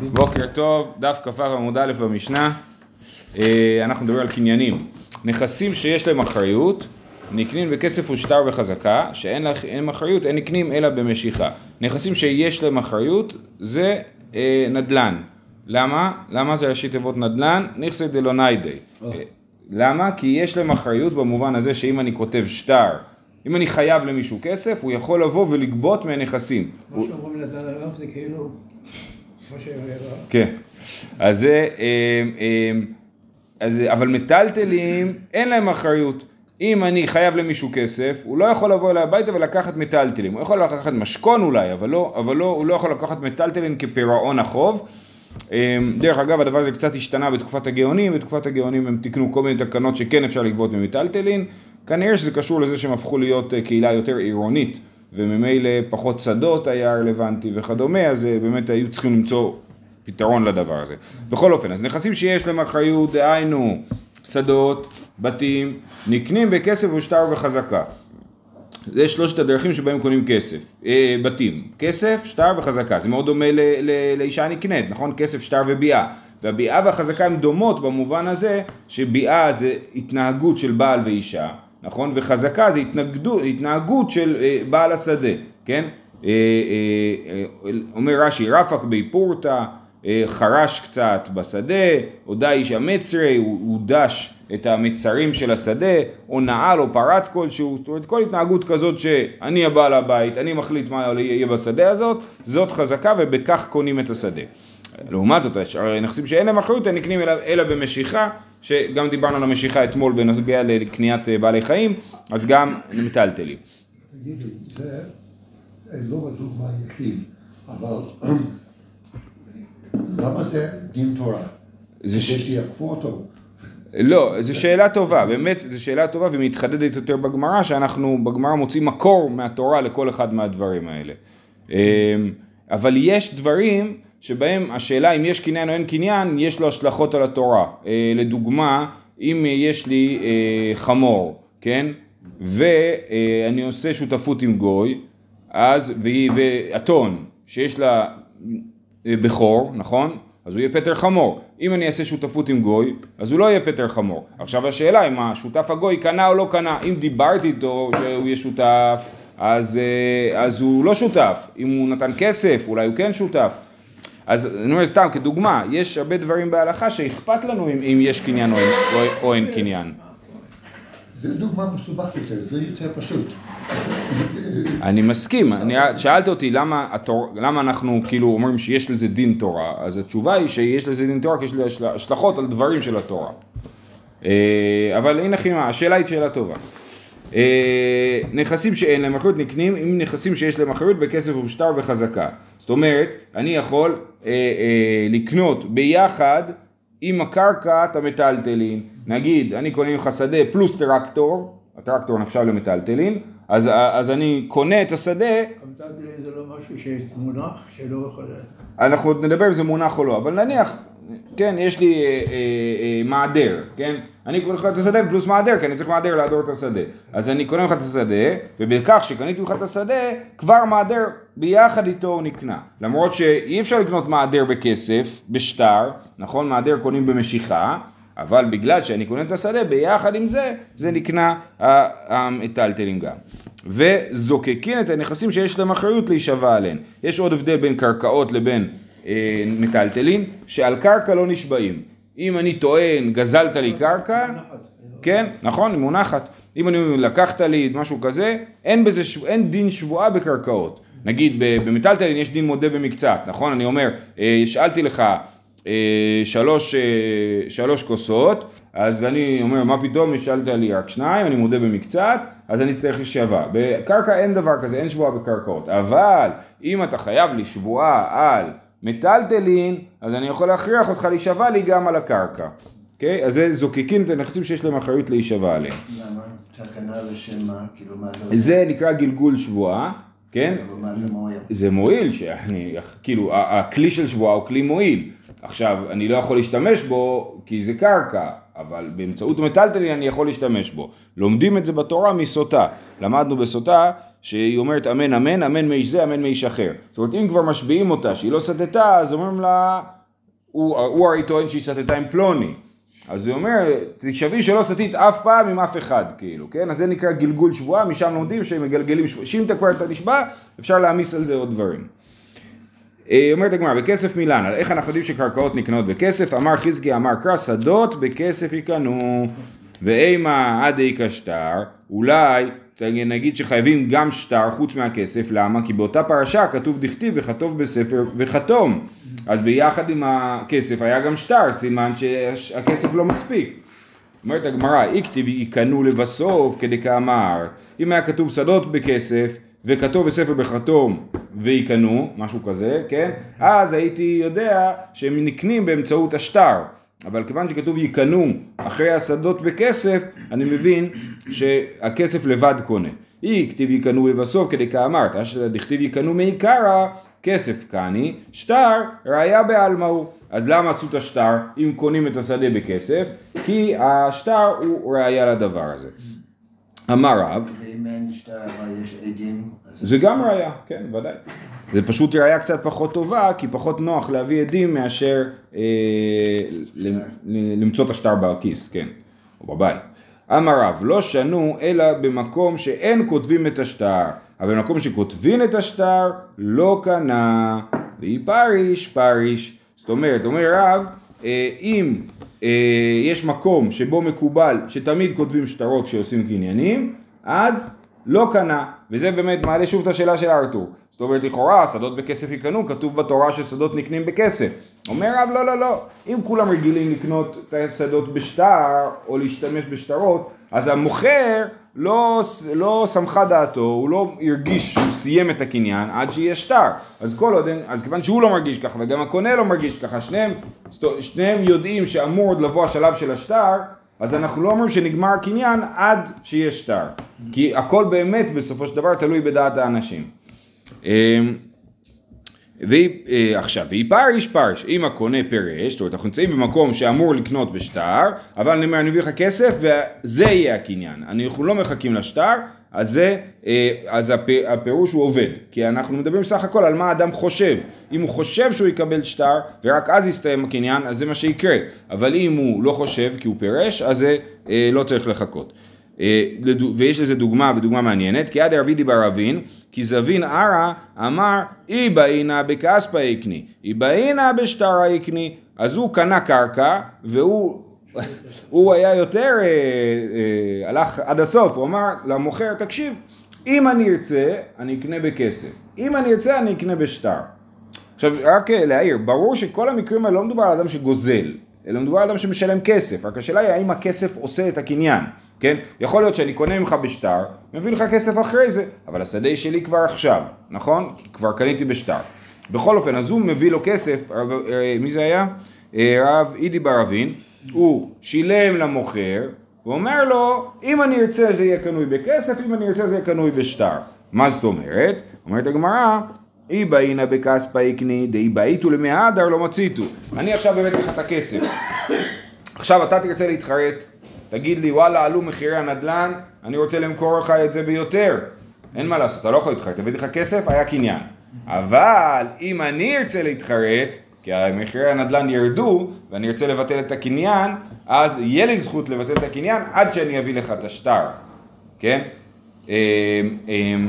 בוקר טוב, דף כ"ו עמוד א' במשנה, אה, אנחנו מדברים על קניינים. נכסים שיש להם אחריות, נקנים בכסף ושטר וחזקה, שאין להם אחריות, אין נקנים אלא במשיכה. נכסים שיש להם אחריות זה אה, נדל"ן. למה? למה זה ראשי תיבות נדל"ן? נכסי דלוניידי. אה, למה? כי יש להם אחריות במובן הזה שאם אני כותב שטר, אם אני חייב למישהו כסף, הוא יכול לבוא ולגבות מהנכסים. מה שאומרים לדל עליו זה כאילו. כן, אז זה, אמ, אמ, אז, אבל מטלטלים אין להם אחריות. אם אני חייב למישהו כסף, הוא לא יכול לבוא אליי הביתה ולקחת מטלטלים. הוא יכול לקחת משכון אולי, אבל, לא, אבל לא, הוא לא יכול לקחת מטלטלים כפירעון החוב. דרך אגב, הדבר הזה קצת השתנה בתקופת הגאונים, בתקופת הגאונים הם תיקנו כל מיני תקנות שכן אפשר לגבות ממטלטלין. כנראה שזה קשור לזה שהם הפכו להיות אה, קהילה יותר עירונית, וממילא פחות שדות היה רלוונטי וכדומה, אז אה, באמת היו צריכים למצוא פתרון לדבר הזה. בכל אופן, אז נכסים שיש להם אחריות, דהיינו שדות, בתים, נקנים בכסף ושטר וחזקה. זה שלושת הדרכים שבהם קונים כסף, אה, בתים, כסף, שטר וחזקה, זה מאוד דומה ל, ל, לאישה נקנית, נכון? כסף, שטר וביאה, והביאה והחזקה הן דומות במובן הזה שביאה זה התנהגות של בעל ואישה, נכון? וחזקה זה התנגדות, התנהגות של אה, בעל השדה, כן? אה, אה, אומר רש"י, רפק בי פורתא, חרש קצת בשדה, או דיש המצרי, הוא, הוא דש את המצרים של השדה, או נעל או פרץ כלשהו, זאת אומרת כל התנהגות כזאת שאני הבעל הבית, אני מחליט מה יהיה בשדה הזאת, זאת חזקה ובכך קונים את השדה. לעומת זאת, נכסים שאין להם אחריות, הם נקנים אלא, אלא במשיכה, שגם דיברנו על המשיכה אתמול בנוגע לקניית אה, בעלי חיים, אז גם מטלטלים. תגידי, זה אה, לא בדיוק מה יחיד, אבל למה זה דין תורה? זה ש- שיעקפו אותו. לא, זו שאלה טובה, באמת זו שאלה טובה ומתחדדת יותר בגמרא, שאנחנו בגמרא מוצאים מקור מהתורה לכל אחד מהדברים האלה. אמ, אבל יש דברים שבהם השאלה אם יש קניין או אין קניין, יש לו השלכות על התורה. אה, לדוגמה, אם יש לי אה, חמור, כן? ואני עושה שותפות עם גוי, אז, ואתון, שיש לה אה, בכור, נכון? אז הוא יהיה פטר חמור. אם אני אעשה שותפות עם גוי, אז הוא לא יהיה פטר חמור. עכשיו השאלה אם השותף הגוי קנה או לא קנה. אם דיברתי איתו שהוא יהיה שותף, אז, אה, אז הוא לא שותף. אם הוא נתן כסף, אולי הוא כן שותף. אז אני אומר סתם כדוגמה, יש הרבה דברים בהלכה שאכפת לנו אם, אם יש קניין או או, או אין קניין. זה דוגמה מסובך יותר, זה יותר פשוט. אני מסכים, אני, שאלת אותי למה, התור, למה אנחנו כאילו אומרים שיש לזה דין תורה, אז התשובה היא שיש לזה דין תורה כי יש לזה השל- השלכות על דברים של התורה. אה, אבל הנה חימה, השאלה היא שאלה טובה. אה, נכסים שאין להם אחריות נקנים עם נכסים שיש להם אחריות בכסף ובשטר וחזקה. זאת אומרת, אני יכול אה, אה, לקנות ביחד עם הקרקע את המטלטלין. נגיד, אני קונה ממך שדה פלוס טרקטור, הטרקטור נחשב למטלטלין, אז, אז אני קונה את השדה, המטלטלין זה לא משהו שמונח, שלא יכול... אנחנו עוד נדבר אם זה מונח או לא, אבל נניח, כן, יש לי אה, אה, אה, מעדר, כן? אני קונה לך את השדה פלוס מעדר, כי אני צריך מעדר לעדור את השדה. אז אני קונה ממך את השדה, ובכך שקניתי ממך את השדה, כבר מעדר ביחד איתו הוא נקנה. למרות שאי אפשר לקנות מעדר בכסף, בשטר, נכון? מעדר קונים במשיכה, אבל בגלל שאני קונה את השדה, ביחד עם זה, זה נקנה המטלטלים גם. וזוקקין את הנכסים שיש להם אחריות להישבע עליהן. יש עוד הבדל בין קרקעות לבין מטלטלין, שעל קרקע לא נשבעים. אם אני טוען, גזלת לי קרקע, כן, נכון, היא מונחת. אם אני אומר, לקחת לי משהו כזה, אין בזה, שב- אין דין שבועה בקרקעות. נגיד במטלטלין יש דין מודה במקצת, נכון? אני אומר, אה, השאלתי לך אה, שלוש, אה, שלוש כוסות, אז ואני אומר, מה פתאום השאלת לי רק שניים, אני מודה במקצת, אז אני אצטרך להישבע. בקרקע אין דבר כזה, אין שבועה בקרקעות. אבל אם אתה חייב לי שבועה על מטלטלין, אז אני יכול להכריח אותך להישבע לי גם על הקרקע. אוקיי? אז זה זוקקין את הנכסים שיש להם אחריות להישבע עליהם. למה? תקנה לשם מה? כאילו מה זה? זה נקרא גלגול שבועה, כן? אבל מה זה מועיל? זה מועיל, שאני, כאילו, הכלי של שבועה הוא כלי מועיל. עכשיו, אני לא יכול להשתמש בו כי זה קרקע, אבל באמצעות מטלטלין אני יכול להשתמש בו. לומדים את זה בתורה מסוטה. למדנו בסוטה שהיא אומרת אמן אמן, אמן מאיש זה, אמן מאיש אחר. זאת אומרת, אם כבר משביעים אותה שהיא לא סטתה, אז אומרים לה, הוא, הוא הרי טוען שהיא סטתה עם פלוני. אז הוא אומר, תשבי שלא סטית אף פעם עם אף אחד, כאילו, כן? אז זה נקרא גלגול שבועה, משם לומדים שהם מגלגלים שבועה. שאם אתה כבר אתה נשבע, אפשר להעמיס על זה עוד דברים. אה, אומרת הגמרא, בכסף מילן, איך אנחנו יודעים שקרקעות נקנות בכסף? אמר חזקי אמר קרא, שדות בכסף יקנו, ואימה עד איכא שטר, אולי נגיד שחייבים גם שטר חוץ מהכסף, למה? כי באותה פרשה כתוב דכתיב וכתוב בספר וחתום, אז ביחד עם הכסף היה גם שטר, סימן שהכסף לא מספיק. אומרת הגמרא, איקטיב יקנו לבסוף כדקאמר, אם היה כתוב שדות בכסף וכתוב בספר בחתום ויקנו, משהו כזה, כן? אז הייתי יודע שהם נקנים באמצעות השטר. אבל כיוון שכתוב יקנו אחרי השדות בכסף, אני מבין שהכסף לבד קונה. אי כתיב יקנו לבסוף כדי כאמרת, דכתיב יקנו מעיקרא, כסף קני, שטר ראיה בעלמא הוא. אז למה עשו את השטר אם קונים את השדה בכסף? כי השטר הוא ראיה לדבר הזה. אמר רב, ואם אין שטר אבל יש עדים, זה גם ראיה, כן, ודאי. זה פשוט ראיה קצת פחות טובה, כי פחות נוח להביא עדים מאשר אה, למצוא את השטר בכיס, כן, או בבית. אמר רב, לא שנו אלא במקום שאין כותבים את השטר, אבל במקום שכותבים את השטר, לא קנה, ואי פריש, פריש. זאת אומרת, אומר רב, אה, אם אה, יש מקום שבו מקובל שתמיד כותבים שטרות כשעושים קניינים, אז לא קנה, וזה באמת מעלה שוב את השאלה של ארתור. זאת אומרת, לכאורה, שדות בכסף יקנו, כתוב בתורה ששדות נקנים בכסף. אומר רב, לא, לא, לא. אם כולם רגילים לקנות את השדות בשטר, או להשתמש בשטרות, אז המוכר לא, לא שמחה דעתו, הוא לא הרגיש שהוא סיים את הקניין עד שיהיה שטר. אז כל עוד, אז כיוון שהוא לא מרגיש ככה, וגם הקונה לא מרגיש ככה, שניהם, שניהם יודעים שאמור עוד לבוא השלב של השטר, אז אנחנו לא אומרים שנגמר הקניין עד שיהיה שטר. כי הכל באמת בסופו של דבר תלוי בדעת האנשים. אמ, והיא, אה, והיא פריש פריש, אם הקונה פירש, זאת אומרת, אנחנו נמצאים במקום שאמור לקנות בשטר, אבל אני אומר, אני מביא לך כסף וזה יהיה הקניין. אנחנו לא מחכים לשטר, אז זה, אה, אז הפ- הפירוש הוא עובד, כי אנחנו מדברים סך הכל על מה האדם חושב. אם הוא חושב שהוא יקבל שטר, ורק אז יסתיים הקניין, אז זה מה שיקרה. אבל אם הוא לא חושב כי הוא פירש, אז זה אה, לא צריך לחכות. אה, ויש לזה דוגמה ודוגמה מעניינת, כי עד ערבידי ברבין, כי זבין ערא אמר אי באינה בכספא יקני, אי באינה בשטרה יקני, אז הוא קנה קרקע והוא הוא היה יותר, אה, אה, הלך עד הסוף, הוא אמר למוכר, תקשיב, אם אני ארצה, אני אקנה בכסף, אם אני ארצה, אני אקנה בשטר. עכשיו, רק אה, להעיר, ברור שכל המקרים האלה לא מדובר על אדם שגוזל, אלא מדובר על אדם שמשלם כסף, רק השאלה היא האם הכסף עושה את הקניין, כן? יכול להיות שאני קונה ממך בשטר, מביא לך כסף אחרי זה, אבל השדה שלי כבר עכשיו, נכון? כי כבר קניתי בשטר. בכל אופן, אז הוא מביא לו כסף, מי זה היה? רב אידי ברבין, הוא שילם למוכר, הוא אומר לו, אם אני ארצה זה יהיה קנוי בכסף, אם אני ארצה זה יהיה קנוי בשטר. מה זאת אומרת? אומרת הגמרא, אי באינה בכספא יקני, דאי באיתו למי הדר לא מציתו. אני עכשיו הבאתי לך את הכסף. עכשיו אתה תרצה להתחרט, תגיד לי וואלה עלו מחירי הנדל"ן, אני רוצה למכור לך את זה ביותר. אין מה לעשות, אתה לא יכול להתחרט, הבאתי לך כסף, היה קניין. אבל אם אני ארצה להתחרט, כי מחירי הנדל"ן ירדו, ואני ארצה לבטל את הקניין, אז יהיה לי זכות לבטל את הקניין עד שאני אביא לך את השטר, כן? אמ, אמ,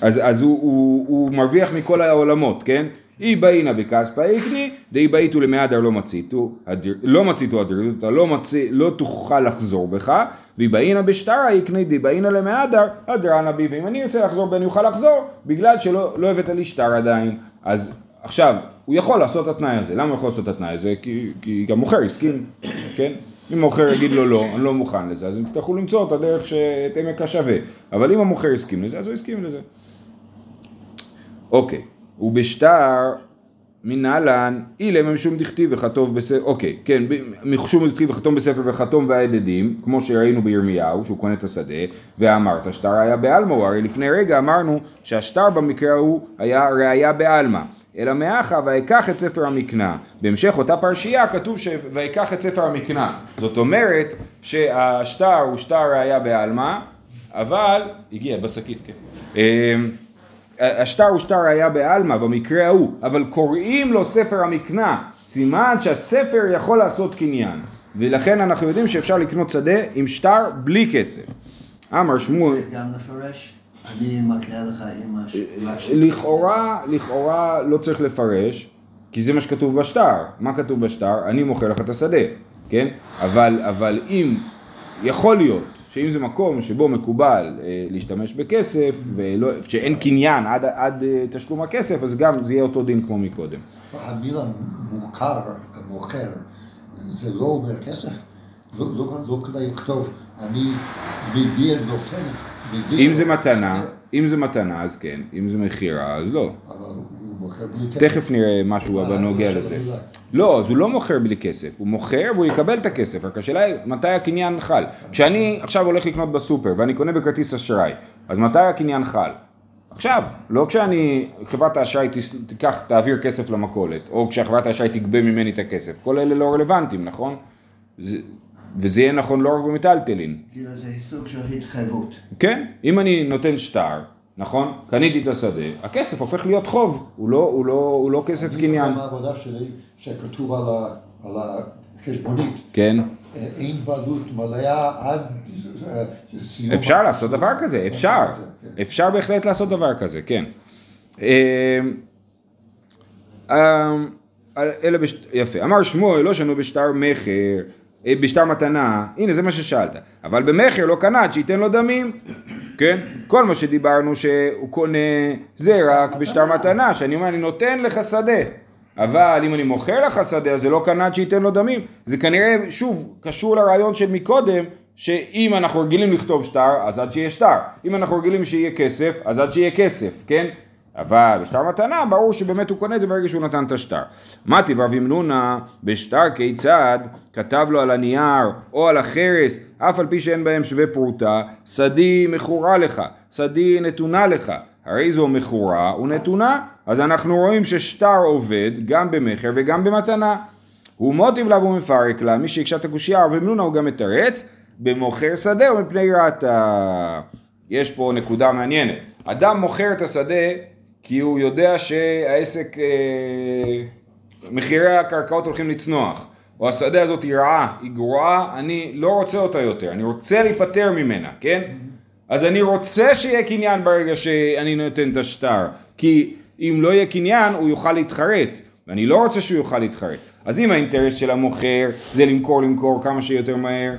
אז, אז הוא, הוא, הוא מרוויח מכל העולמות, כן? אי באינה בכספא יקני, דאי באיתו למהדר לא מציתו, הדיר- לא מציתו הדרירות, אתה לא, מצי, לא תוכל לחזור בך, ואי באינה בשטרה יקני, דאי באינה למהדר, הדרנה בי, ואם אני ארצה לחזור בי אני אוכל לחזור, בגלל שלא לא הבאת לי שטר עדיין. אז עכשיו, הוא יכול לעשות את התנאי הזה, למה הוא יכול לעשות את התנאי הזה? כי, כי גם מוכר הסכים, כן? אם המוכר יגיד לו לא, אני לא מוכן לזה, אז הם יצטרכו למצוא את הדרך שאת עמק השווה. אבל אם המוכר הסכים לזה, אז הוא הסכים לזה. אוקיי, ובשטר מנהלן אילם משום דכתיב וכתוב בספר, אוקיי, כן, ב- משום דכתיב וכתוב בספר וכתום והעדדים, כמו שראינו בירמיהו, שהוא קונה את השדה, ואמרת שטר היה בעלמא, הרי לפני רגע אמרנו שהשטר במקרה ההוא היה ראיה בעלמא. אלא מאחה ויקח את ספר המקנה. בהמשך אותה פרשייה כתוב ש... ויקח את ספר המקנה. זאת אומרת שהשטר הוא שטר ראייה בעלמא, אבל, הגיע בשקית, כן. אמ, השטר הוא שטר ראייה בעלמא במקרה ההוא, אבל קוראים לו ספר המקנה, סימן שהספר יכול לעשות קניין. ולכן אנחנו יודעים שאפשר לקנות שדה עם שטר בלי כסף. אמר שמואל, צריך גם לפרש, אני מקנה לך עם השאלה לכאורה, לכאורה לא צריך לפרש, כי זה מה שכתוב בשטר. מה כתוב בשטר? אני מוכר לך את השדה, כן? אבל, אבל אם, יכול להיות שאם זה מקום שבו מקובל אה, להשתמש בכסף, ולא, שאין קניין עד, עד אה, תשלום הכסף, אז גם זה יהיה אותו דין כמו מקודם. המילה מוכר, מוכר, זה לא אומר כסף. לא, לא, לא כדאי לכתוב, אני מביא, נותן, מביא. אם זה מתנה, אם זה מתנה אז כן, אם זה מכירה אז לא. תכף נראה משהו אה, בנוגע לא לזה. של המילה. לא, אז הוא לא מוכר בלי כסף, הוא מוכר והוא יקבל את הכסף, רק השאלה היא מתי הקניין חל. כשאני עכשיו הולך לקנות בסופר ואני קונה בכרטיס אשראי, אז מתי הקניין חל? עכשיו, לא כשאני, חברת האשראי תיקח, תעביר כסף למכולת, או כשחברת האשראי תגבה ממני את הכסף, כל אלה לא רלוונטיים, נכון? זה, וזה יהיה נכון לא רק במיטלטלין. כאילו זה סוג של התחייבות. כן, אם אני נותן שטר, נכון? קניתי את השדה, הכסף הופך להיות חוב, הוא לא, הוא לא, הוא לא כסף קניין. אני בעבודה שלי, שכתוב על ה- על החשבונית, כן, אה, אין בעלות מלאה עד אה, סיום. אפשר לעשות דבר כזה, אפשר, כן. אפשר בהחלט לעשות דבר כזה, כן. אה, אלה בש... יפה, אמר שמואל לא שנו בשטר מכר, בשטר מתנה, הנה זה מה ששאלת, אבל במכר לא קנה עד שייתן לו דמים, כן? כל מה שדיברנו שהוא קונה זה רק בשטר מתנה, שאני אומר אני נותן לך שדה, אבל אם אני מוכר לך שדה אז זה לא קנה עד שייתן לו דמים, זה כנראה שוב קשור לרעיון של מקודם שאם אנחנו רגילים לכתוב שטר, אז עד שיהיה שטר. אם אנחנו רגילים שיהיה כסף, אז עד שיהיה כסף, כן? אבל בשטר מתנה, ברור שבאמת הוא קונה את זה ברגע שהוא נתן את השטר. מתי רב ימנונה, בשטר כיצד, כתב לו על הנייר או על החרס, אף על פי שאין בהם שווה פרוטה, שדי מכורה לך, שדי נתונה לך. הרי זו מכורה ונתונה, אז אנחנו רואים ששטר עובד גם במכר וגם במתנה. הוא מוטיב לה והוא מפרק לה, מי שהקשה את הקושייה, רבי מנונה הוא גם מתרץ, במוכר שדה או מפני ראתה. יש פה נקודה מעניינת. אדם מוכר את השדה כי הוא יודע שהעסק, אה, מחירי הקרקעות הולכים לצנוח. או השדה הזאת היא רעה, היא גרועה, אני לא רוצה אותה יותר, אני רוצה להיפטר ממנה, כן? אז אני רוצה שיהיה קניין ברגע שאני נותן את השטר, כי אם לא יהיה קניין הוא יוכל להתחרט, ואני לא רוצה שהוא יוכל להתחרט. אז אם האינטרס של המוכר זה למכור למכור כמה שיותר מהר,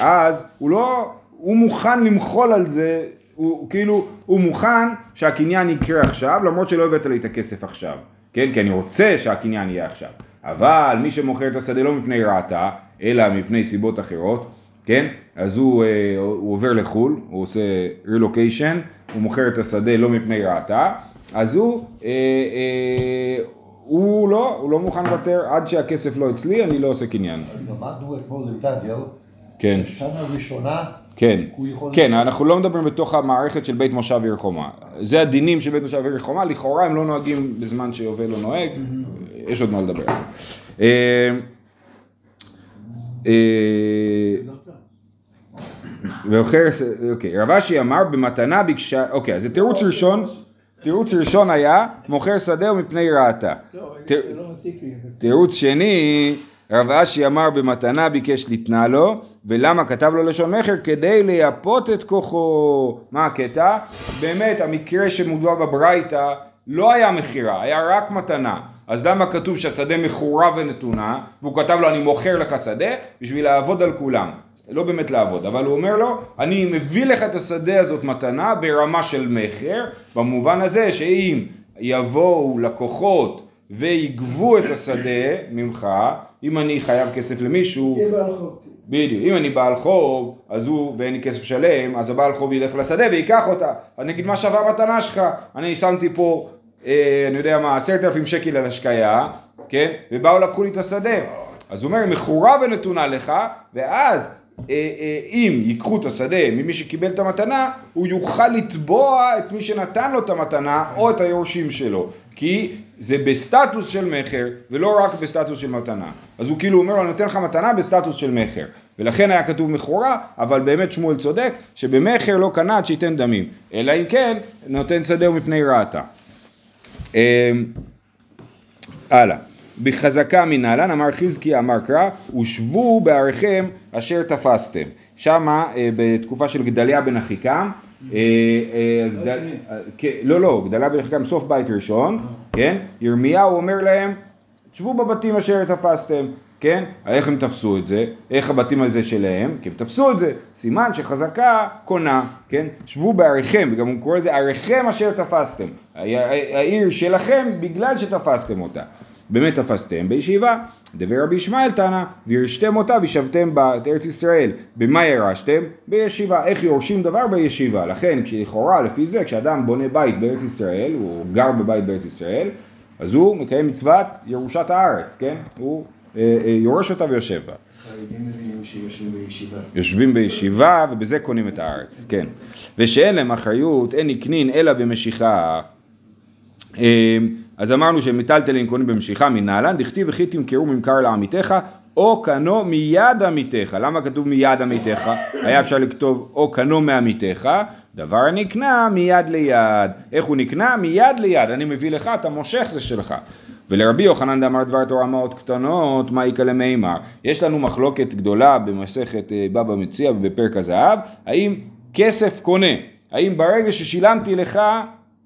אז הוא לא, הוא מוכן למחול על זה, הוא, כאילו, הוא מוכן שהקניין יקרה עכשיו, למרות שלא הבאת לי את הכסף עכשיו, כן? כי אני רוצה שהקניין יהיה עכשיו. אבל מי שמוכר את השדה לא מפני רעתה, אלא מפני סיבות אחרות, כן? אז הוא, אה, הוא עובר לחו"ל, הוא עושה רילוקיישן, הוא מוכר את השדה לא מפני רעתה, אז הוא, אה, אה, הוא לא, הוא לא מוכן לוותר עד שהכסף לא אצלי, אני לא עושה קניין. למדנו אתמול עם דניאל, כן. ששנה ראשונה, כן, כן, אנחנו לא מדברים בתוך המערכת של בית מושב עיר חומה. זה הדינים של בית מושב עיר חומה, לכאורה הם לא נוהגים בזמן שיובל לא נוהג, יש עוד מה לדבר. אה, אה, אוקיי, רב אשי אמר במתנה ביקשה, אוקיי, אז זה תירוץ ראשון, תירוץ ראשון היה מוכר שדה ומפני רעתה. לא, לא. תירוץ שני, רב אשי אמר במתנה ביקש לתנה לו, ולמה כתב לו לשון מכר? כדי לייפות את כוחו. מה הקטע? באמת, המקרה שמודע בברייתא לא היה מכירה, היה רק מתנה. אז למה כתוב שהשדה מכורה ונתונה, והוא כתב לו אני מוכר לך שדה, בשביל לעבוד על כולם. לא באמת לעבוד, אבל הוא אומר לו, אני מביא לך את השדה הזאת מתנה ברמה של מכר, במובן הזה שאם יבואו לקוחות ויגבו את השדה ממך, אם אני חייב כסף למישהו. בדיוק, אם אני בעל חוב, אז הוא, ואין לי כסף לשלם, אז הבעל חוב ילך לשדה ויקח אותה. אז נגיד, מה שווה המתנה שלך? אני שמתי פה, אה, אני יודע מה, עשרת אלפים שקל על השקיה, כן? ובאו לקחו לי את השדה. אז הוא אומר, מכורה ונתונה לך, ואז אה, אה, אם ייקחו את השדה ממי שקיבל את המתנה, הוא יוכל לתבוע את מי שנתן לו את המתנה, או את היורשים שלו. כי זה בסטטוס של מכר, ולא רק בסטטוס של מתנה. אז הוא כאילו אומר לו, אני נותן לך מתנה בסטטוס של מכר. ולכן היה כתוב מכורה, אבל באמת שמואל צודק, שבמכר לא קנה עד שייתן דמים. אלא אם כן, נותן שדהו מפני רעתה. אמ, הלאה. בחזקה מנהלן אמר חזקי אמר קרא ושבו בעריכם אשר תפסתם. שמה אה, בתקופה של גדליה בן אחיקם, אה, אה, אז לא לא, גדליה בן אחיקם סוף בית ראשון, כן? ירמיהו אומר להם שבו בבתים אשר תפסתם, כן? איך הם תפסו את זה? איך הבתים הזה שלהם? כי הם תפסו את זה, סימן שחזקה קונה, כן? שבו בעריכם, וגם הוא קורא לזה עריכם אשר תפסתם, העיר שלכם בגלל שתפסתם אותה. באמת תפסתם בישיבה, דבר רבי ישמעאל תנא, וירשתם אותה וישבתם בה את ארץ ישראל. במה ירשתם? בישיבה. איך יורשים דבר? בישיבה. לכן כשלכאורה לפי זה כשאדם בונה בית בארץ ישראל, הוא גר בבית בארץ ישראל, אז הוא מקיים מצוות ירושת הארץ, כן? הוא יורש אותה ויושב בה. יושבים בישיבה ובזה קונים את הארץ, כן. ושאין להם אחריות, אין נקנין אלא במשיכה. אמ, אז אמרנו שמטלטלין קונים במשיכה מנהלן, דכתיב וכי תמכרו ממכר לעמיתך, או קנו מיד עמיתך. למה כתוב מיד עמיתך? היה אפשר לכתוב או קנו מעמיתך, דבר נקנה מיד ליד. איך הוא נקנה? מיד ליד. אני מביא לך, אתה מושך, זה שלך. ולרבי יוחנן דאמר דבר תורה מעות קטנות, מה יקלה מימר. יש לנו מחלוקת גדולה במסכת אה, בבא מציע בפרק הזהב, האם כסף קונה, האם ברגע ששילמתי לך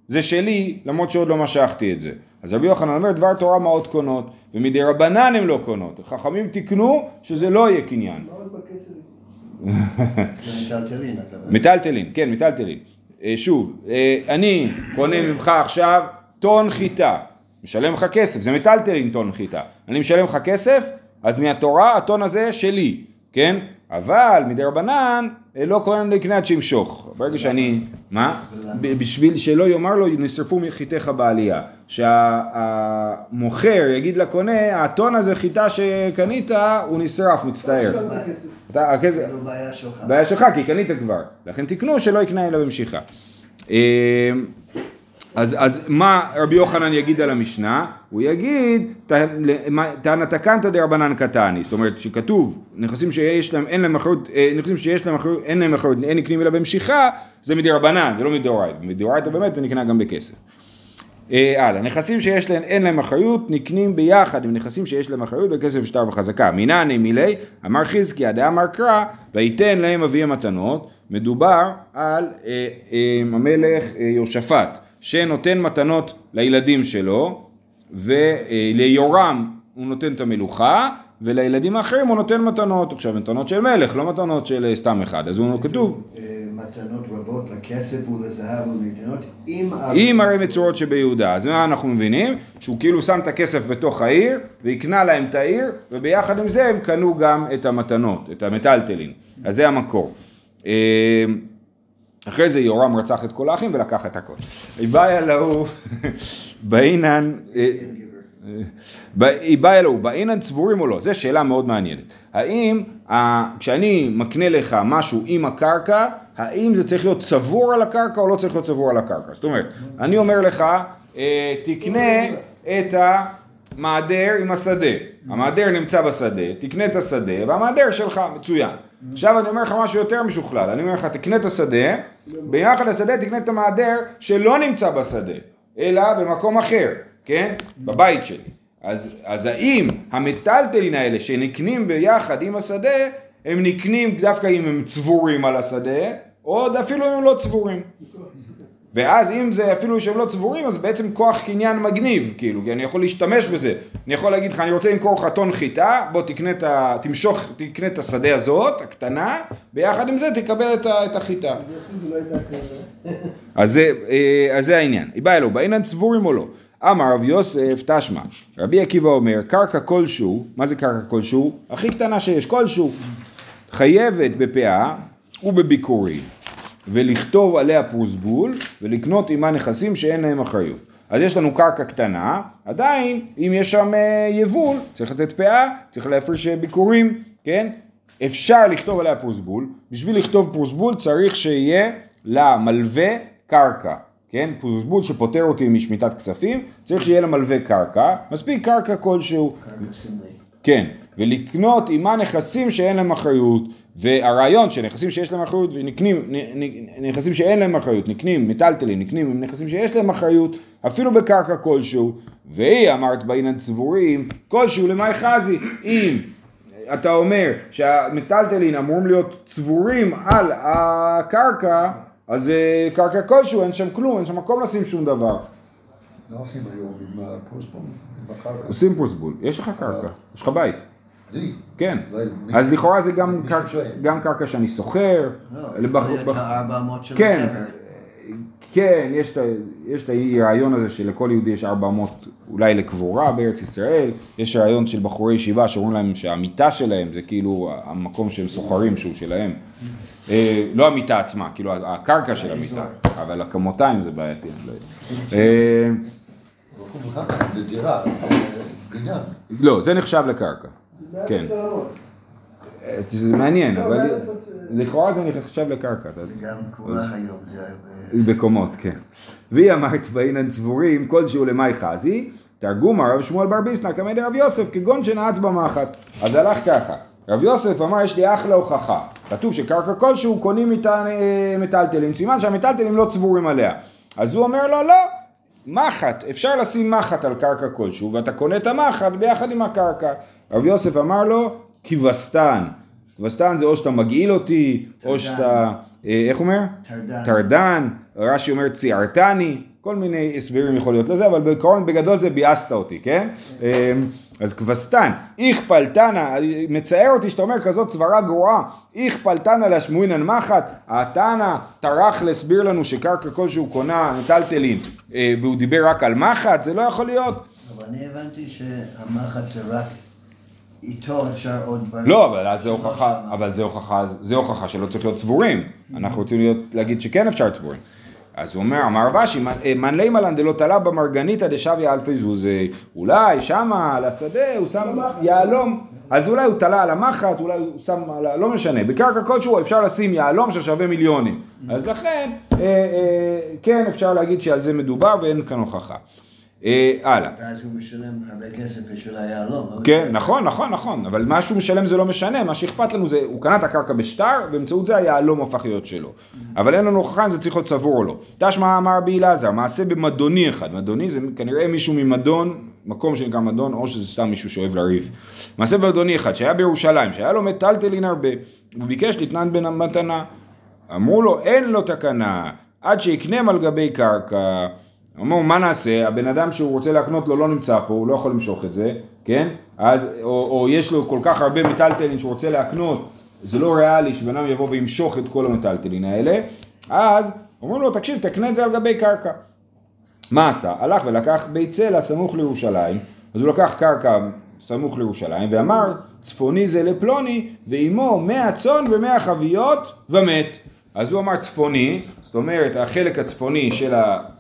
זה שלי, למרות שעוד לא משכתי את זה. אז רבי יוחנן אומר דבר תורה מעות קונות, ומדי רבנן הם לא קונות. חכמים תיקנו שזה לא יהיה קניין. מטלטלין, כן, מטלטלין. אה, שוב, אה, אני קונה ממך עכשיו טון חיטה, משלם לך כסף, זה מטלטלין טון חיטה. אני משלם לך כסף, אז מהתורה הטון הזה שלי, כן? אבל מדי רבנן אה, לא כהן לקנת שימשוך. ברגע שאני, מה? בשביל שלא יאמר לו נשרפו מחיתך בעלייה. שהמוכר יגיד לקונה, הטון הזה חיטה שקנית הוא נשרף, מצטער. אתה- הכסף- זה לא בעיה שלך. בעיה שלך, כי קנית כבר. לכן תקנו שלא יקנה אלא במשיכה. אז, אז מה רבי יוחנן יגיד על המשנה? הוא יגיד, "ת- מה- תנא תקנתא דרבנן קטני, זאת אומרת שכתוב נכסים שיש להם, אין להם אחריות, אה, נכסים שיש להם אחריות, אין להם אחריות, אין נקנים אלא במשיכה, זה מדרבנן, זה לא מדאורייתא, מדאורייתא באמת זה נקנה גם בכסף. אה, הלאה, נכסים שיש להם, אין להם אחריות, נקנים ביחד עם נכסים שיש להם אחריות בכסף שטר וחזקה. מינני מילי, אמר חזקיה דאמר קרא, ויתן להם אביהם מתנות, מדובר על אה, אה, המלך אה, יהושפט, שנותן מתנות לילדים שלו, וליורם הוא נותן את המלוכה, ולילדים האחרים הוא נותן מתנות. עכשיו, מתנות של מלך, לא מתנות של אה, סתם אחד, אז הוא כתוב, אה, מתנות רבות לכסף ולזהב ולמדינות עם עם ערי מצורות שביהודה. אז מה אנחנו מבינים? שהוא כאילו שם את הכסף בתוך העיר, והקנה להם את העיר, וביחד עם זה הם קנו גם את המתנות, את המטלטלין. אז זה המקור. אה, אחרי זה יורם רצח את כל האחים ולקח את הכל. איבאי אלוהו, באינן, אה, ב- איבאי אלוהו, באינן צבורים או לא? זו שאלה מאוד מעניינת. האם ה- כשאני מקנה לך משהו עם הקרקע, האם זה צריך להיות צבור על הקרקע או לא צריך להיות צבור על הקרקע? זאת אומרת, אני אומר לך, אה, תקנה את המעדר עם השדה. המעדר נמצא בשדה, תקנה את השדה, והמעדר שלך, מצוין. עכשיו אני אומר לך משהו יותר משוכלל, אני אומר לך, תקנה את השדה, ביחד לשדה תקנה את המעדר שלא נמצא בשדה, אלא במקום אחר, כן? בבית שלי. אז, אז האם המטלטלין האלה שנקנים ביחד עם השדה, הם נקנים דווקא אם הם צבורים על השדה, או אפילו אם הם לא צבורים. ואז אם זה אפילו שהם לא צבורים, אז בעצם כוח קניין מגניב, כאילו, כי אני יכול להשתמש בזה. אני יכול להגיד לך, אני רוצה למכור לך טון חיטה, בוא תקנה את ה... תמשוך, תקנה את השדה הזאת, הקטנה, ביחד עם זה תקבל את, ה... את החיטה. אז זה, אה, אז זה העניין. היא באה אלו, באינן צבורים או לא? אמר רב יוסף תשמע, רבי עקיבא אומר, קרקע כלשהו, מה זה קרקע כלשהו? הכי קטנה שיש, כלשהו, חייבת בפאה ובביקורים, ולכתוב עליה פרוסבול, ולקנות עימה נכסים שאין להם אחריות. אז יש לנו קרקע קטנה, עדיין, אם יש שם אה, יבול, צריך לתת פאה, צריך להפריש אה, ביקורים, כן? אפשר לכתוב עליה פרוסבול, בשביל לכתוב פרוסבול צריך שיהיה למלווה קרקע, כן? פרוסבול שפוטר אותי משמיטת כספים, צריך שיהיה למלווה קרקע, מספיק קרקע כלשהו, קרקע סמלי. כן, ולקנות עימה נכסים שאין להם אחריות, והרעיון שנכסים שיש להם אחריות ונקנים, נכסים שאין להם אחריות, נקנים, מיטלטלים, נקנים עם נכסים שיש להם אחריות, אפילו בקרקע כלשהו, והיא אמרת באינן צבורים, כלשהו למאי חזי, אם אתה אומר שהמיטלטלין אמורים להיות צבורים על הקרקע, אז אה, קרקע כלשהו, אין שם כלום, אין שם מקום לשים שום דבר. מה עושים היום עם הקרקע? עושים פרוסבול, יש לך קרקע, יש לך בית. לי? כן, לא, אז לכאורה זה גם קרקע, שאני שוכר, לא, לבח- יכול להיות בח- ה-400 של כן. כן, יש את הרעיון הזה שלכל יהודי יש 400 אולי לקבורה בארץ ישראל, יש רעיון של בחורי ישיבה שאומרים להם שהמיטה שלהם זה כאילו המקום שהם סוחרים שהוא שלהם, אה, לא המיטה עצמה, כאילו הקרקע של המיטה, אבל הכמותיים זה בעייתי, אני לא יודע. מקום אחר כך לדירה, אה, בניין. לא, זה נחשב לקרקע, כן. זה מעניין, אבל לכאורה זה נחשב לקרקע. וגם קבורה היום זה. בקומות, כן. והיא אמרת באינן צבורים כלשהו למאי חזי, תרגום הרב שמואל בר ביסנא קמא דרב יוסף כגון שנעץ במחט. אז הלך ככה, רב יוסף אמר יש לי אחלה הוכחה, כתוב שקרקע כלשהו קונים איתה מטלטלים, סימן שהמטלטלים לא צבורים עליה. אז הוא אומר לו לא, מחט, אפשר לשים מחט על קרקע כלשהו ואתה קונה את המחט ביחד עם הקרקע. רב יוסף אמר לו כבשתן, כבשתן זה או שאתה מגעיל אותי, או טרדן. שאתה, אה, איך אומר? טרדן. טרדן, רש"י אומר ציערתני, כל מיני הסברים יכול להיות לזה, אבל בעיקרון בגדול זה ביאסת אותי, כן? אמ, אז כבשתן, איך פלטנה, מצער אותי שאתה אומר כזאת סברה גרועה, איך פלטנה להשמועינן מחט, התנא טרח להסביר לנו שקרקע כלשהו קונה מטלטלין, אה, והוא דיבר רק על מחט, זה לא יכול להיות. אבל אני הבנתי שהמחט זה רק איתו אפשר עוד דברים. לא, אבל אז זה הוכחה. אבל זה הוכחה, זה הוכחה שלא צריך להיות צבורים. אנחנו רוצים להגיד שכן אפשר צבורים. אז הוא אומר, אמר רבשי, מן לימה לן דלא תלה במרגניתא דשביה אלפי זוזי, אולי שמה על השדה הוא שם יהלום, אז אולי הוא תלה על המחט, אולי הוא שם על. לא משנה, בקרקע כלשהו אפשר לשים יהלום ששווה מיליונים. אז לכן, אה, אה, כן אפשר להגיד שעל זה מדובר ואין כאן הוכחה. אה, הלאה. ואז הוא משלם הרבה כסף בשביל היהלום. לא כן, נכון, נכון, נכון, אבל מה שהוא משלם זה לא משנה, מה שאכפת לנו זה, הוא קנה את הקרקע בשטר, באמצעות זה היהלום הפך להיות שלו. אבל אין לנו הוכחה אם זה צריך להיות צבור או לא. תשמע אמר רבי אלעזר, מעשה במדוני אחד, מדוני זה כנראה מישהו ממדון, מקום שנקרא מדון, או שזה סתם מישהו שאוהב לריב. מעשה במדוני אחד, שהיה בירושלים, שהיה לו מטלטלין הרבה, הוא ביקש לתנן בן המתנה. אמרו לו, אין לו תקנה, עד שיקנם על גבי קרקע. אמרו, מה נעשה? הבן אדם שהוא רוצה להקנות לו לא נמצא פה, הוא לא יכול למשוך את זה, כן? אז, או, או יש לו כל כך הרבה מטלטלין שהוא רוצה להקנות, זה לא ריאלי שבן אדם יבוא וימשוך את כל המטלטלין האלה, אז אומרים לו, תקשיב, תקנה את זה על גבי קרקע. מה עשה? הלך ולקח בית סלע סמוך לירושלים, אז הוא לקח קרקע סמוך לירושלים ואמר, צפוני זה לפלוני, ועימו מאה צאן ומאה חביות ומת. אז הוא אמר צפוני, זאת אומרת החלק הצפוני של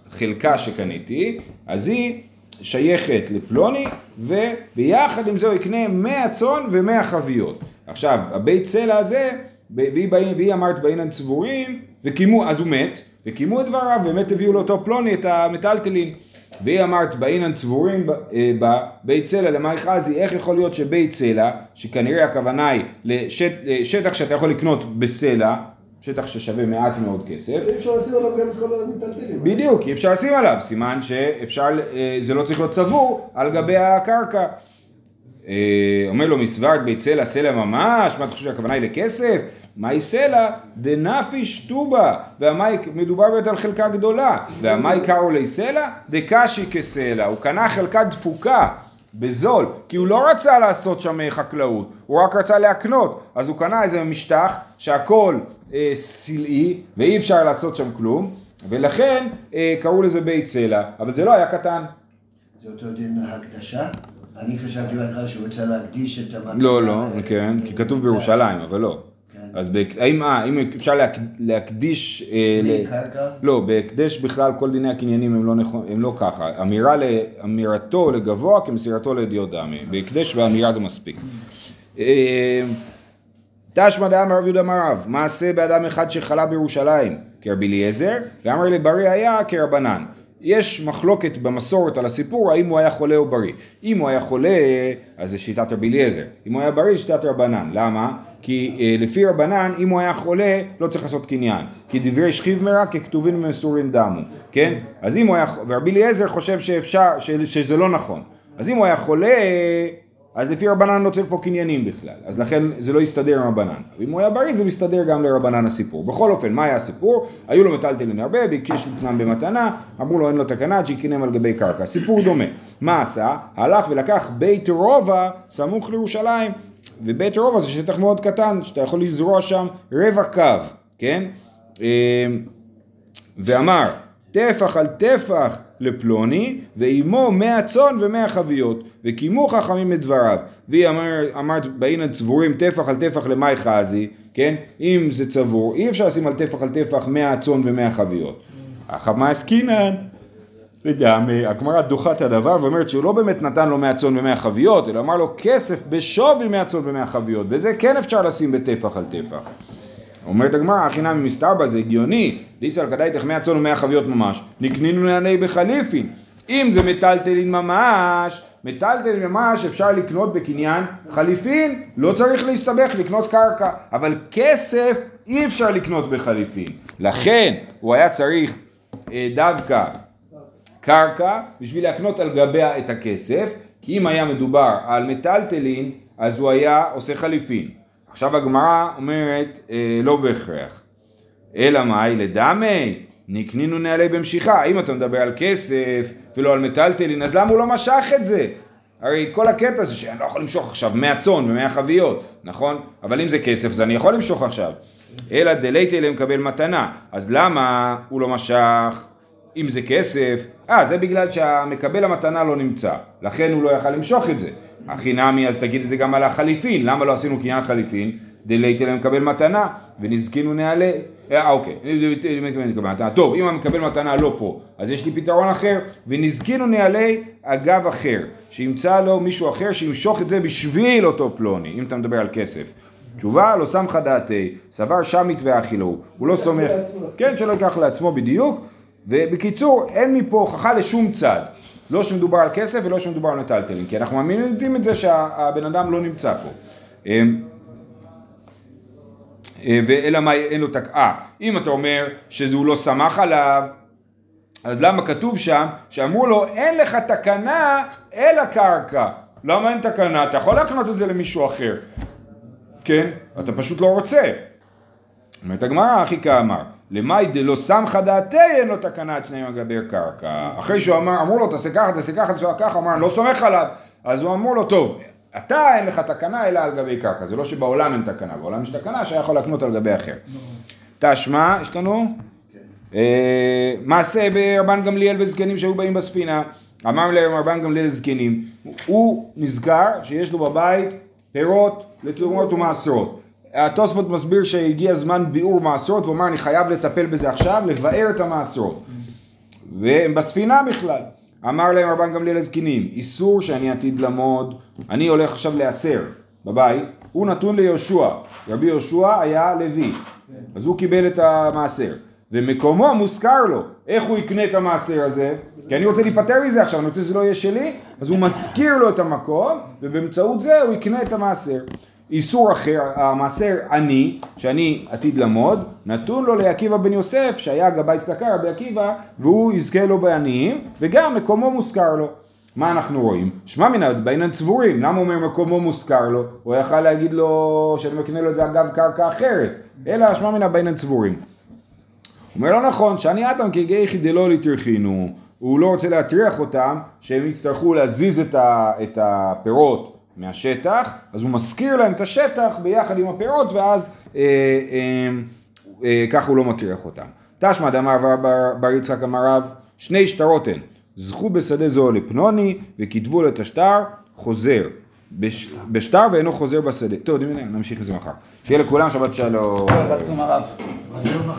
החלקה שקניתי, אז היא שייכת לפלוני, וביחד עם זה הוא יקנה מאה צאן ומאה חביות. עכשיו, הבית סלע הזה, והיא, והיא, והיא אמרת באינן צבורים, וקיימו, אז הוא מת, וקיימו את דבריו, באמת הביאו לאותו פלוני את המטלטלין. והיא אמרת באינן צבורים אה, בבית סלע למאי חזי, איך יכול להיות שבית סלע, שכנראה הכוונה היא לשטח שאתה יכול לקנות בסלע, שטח ששווה מעט מאוד כסף, אי אפשר לשים עליו גם את כל המיטלטלים. בדיוק, אי אפשר לשים עליו, סימן שאפשר, אה, זה לא צריך להיות צבור על גבי הקרקע. אה, אומר לו מסוורד בית סלע, סלע ממש, מה אתה חושב שהכוונה היא לכסף? מאי סלע דנפי שטובה, והמאי, מדובר באמת על חלקה גדולה, והמאי קראו לי סלע דקשי כסלע, הוא קנה חלקה דפוקה. בזול, כי הוא לא רצה לעשות שם אה, חקלאות, הוא רק רצה להקנות, אז הוא קנה איזה משטח שהכל אה, סלעי ואי אפשר לעשות שם כלום, ולכן אה, קראו לזה בית סלע, אבל זה לא היה קטן. זה אותו דין להקדשה? אני חשבתי בהתחלה שהוא רוצה להקדיש את המקום. לא, לא, כן, כי כתוב בירושלים, אבל לא. אז האם, אה, האם אפשר להק- להקדיש... אה, ל- קרקע? לא, בהקדש בכלל כל דיני הקניינים הם לא, נכון, הם לא ככה. אמירה ל, אמירתו לגבוה כמסירתו לידיעות דמי. בהקדש ואמירה זה מספיק. אה, תשמע דאמר רב יהודה אמר רב, מעשה באדם אחד שחלה בירושלים כרבי אליעזר, ואמר לברי היה כרבנן. יש מחלוקת במסורת על הסיפור האם הוא היה חולה או בריא. אם הוא היה חולה, אז זה שיטת רבי אליעזר. אם הוא היה בריא, זה שיטת רבנן. למה? כי אה, לפי רבנן, אם הוא היה חולה, לא צריך לעשות קניין. כי דברי שכיב מרע ככתובים ומסורים דמו. כן? אז אם הוא היה... ורבי אליעזר חושב שאפשר, ש, שזה לא נכון. אז אם הוא היה חולה, אז לפי רבנן לא צריך פה קניינים בכלל, אז לכן זה לא יסתדר עם רבנן. אם הוא היה בריא זה מסתדר גם לרבנן הסיפור. בכל אופן, מה היה הסיפור? היו לו מטלטלין הרבה, ביקש לקנם במתנה, אמרו לו אין לו תקנה עד שיקנם על גבי קרקע. סיפור דומה. מה עשה? הלך ולקח בית רובע סמוך לירושלים, ובית רובע זה שטח מאוד קטן, שאתה יכול לזרוע שם רבע קו, כן? אמ, ואמר, טפח על טפח לפלוני, ועימו מאה צאן ומאה חביות, וקיימו חכמים את דבריו. והיא אמר, אמרת, באינן צבורים טפח על טפח למאי חזי, כן? אם זה צבור, אי אפשר לשים על טפח על טפח מאה צאן ומאה חביות. החמה עסקינן, לגמרי, הגמרא דוחה את הדבר ואומרת שהוא לא באמת נתן לו מאה צאן ומאה חביות, אלא אמר לו כסף בשווי מאה צאן ומאה חביות, וזה כן אפשר לשים בטפח על טפח. אומרת הגמרא, החינם מסתרבה זה הגיוני, דיסל כדאיתך מאה צאן ומאה חביות ממש, נקנינו לעני בחליפין. אם זה מטלטלין ממש, מטלטלין ממש אפשר לקנות בקניין חליפין, לא צריך להסתבך לקנות קרקע, אבל כסף אי אפשר לקנות בחליפין. לכן הוא היה צריך אה, דווקא קרקע בשביל להקנות על גביה את הכסף, כי אם היה מדובר על מטלטלין, אז הוא היה עושה חליפין. עכשיו הגמרא אומרת, אה, לא בהכרח. אלא מאי לדמי? נקנינו נעלי במשיכה. אם אתה מדבר על כסף ולא על מטלטלין, אז למה הוא לא משך את זה? הרי כל הקטע זה שאני לא יכול למשוך עכשיו 100 צאן ו-100 חביות, נכון? אבל אם זה כסף, אז אני יכול למשוך עכשיו. אלא דלייטי אליהם מקבל מתנה. אז למה הוא לא משך? אם זה כסף, אה, זה בגלל שהמקבל המתנה לא נמצא, לכן הוא לא יכל למשוך את זה. הכי נמי, אז תגיד את זה גם על החליפין, למה לא עשינו קניין חליפין? דלייטי להם מקבל מתנה, ונזקינו נעלה. אה, אוקיי, טוב, אם המקבל מתנה לא פה, אז יש לי פתרון אחר, ונזקינו נעלי אגב אחר, שימצא לו מישהו אחר שימשוך את זה בשביל אותו פלוני, אם אתה מדבר על כסף. תשובה, לא סמכה דעתי, סבר שמית ואכילו, הוא לא סומך, כן, שלא ייקח לעצמו בדיוק, ובקיצור, אין מפה הוכחה לשום צד. לא שמדובר על כסף ולא שמדובר על מטלטלין, כי אנחנו מאמינים את זה שהבן אדם לא נמצא פה. אמ, אה, ואלא מה אין לו תק... אה, אם אתה אומר שהוא לא סמך עליו, אז למה כתוב שם שאמרו לו אין לך תקנה אלא קרקע. למה אין תקנה? אתה יכול להקנות את זה למישהו אחר. כן? אתה פשוט לא רוצה. אומרת הגמרא, אחי כאמר, למאי דלא סמכה דעתי אין לו תקנת שניהם על גבי קרקע. אחרי שהוא אמר, אמרו לו תעשה ככה, תעשה ככה, תעשה ככה, אמר אני לא סומך עליו. אז הוא אמרו לו, טוב, אתה אין לך תקנה אלא על גבי קרקע. זה לא שבעולם אין תקנה, בעולם יש תקנה שיכול להקנות על גבי אחר. תשמע, יש לנו? אה, מעשה ברבן גמליאל וזקנים שהיו באים בספינה. אמר להם רבן גמליאל זקנים, הוא נזכר שיש לו בבית פירות לתרומות ומעשרות. התוספות מסביר שהגיע זמן ביאור מעשרות, והוא אמר אני חייב לטפל בזה עכשיו, לבאר את המעשרות. והם בספינה בכלל. אמר להם רבן גמליאל הזקנים, איסור שאני עתיד למוד, אני הולך עכשיו להסר בבית, הוא נתון ליהושע, רבי יהושע היה לוי, אז הוא קיבל את המעשר, ומקומו מוזכר לו, איך הוא יקנה את המעשר הזה? כי אני רוצה להיפטר מזה עכשיו, אני רוצה שזה לא יהיה שלי, אז הוא מזכיר לו את המקום, ובאמצעות זה הוא יקנה את המעשר. איסור אחר, המעשר אני, שאני עתיד למוד, נתון לו לעקיבא בן יוסף, שהיה גבאי צדקה רבי עקיבא, והוא יזכה לו בעניים, וגם מקומו מוזכר לו. מה אנחנו רואים? שמע מן בעינן צבורים, למה הוא אומר מקומו מוזכר לו? הוא יכל להגיד לו שאני מקנה לו את זה אגב קרקע אחרת, אלא שמע מן בעינן צבורים. אומר לא נכון, שאני אטם כגייכי דלא לטרחינו, הוא לא רוצה להטריח אותם שהם יצטרכו להזיז את הפירות מהשטח, אז הוא מזכיר להם את השטח ביחד עם הפירות ואז אה, אה, אה, ככה הוא לא מטריח אותם. תשמע דאמר בר, בר יצחק אמר רב, שני שטרות הן, זכו בשדה זו לפנוני וכתבו לו את השטר, חוזר. בש, בשטר ואינו חוזר בשדה. טוב, נמשיך את זה מחר. שיהיה לכולם שבת שלום.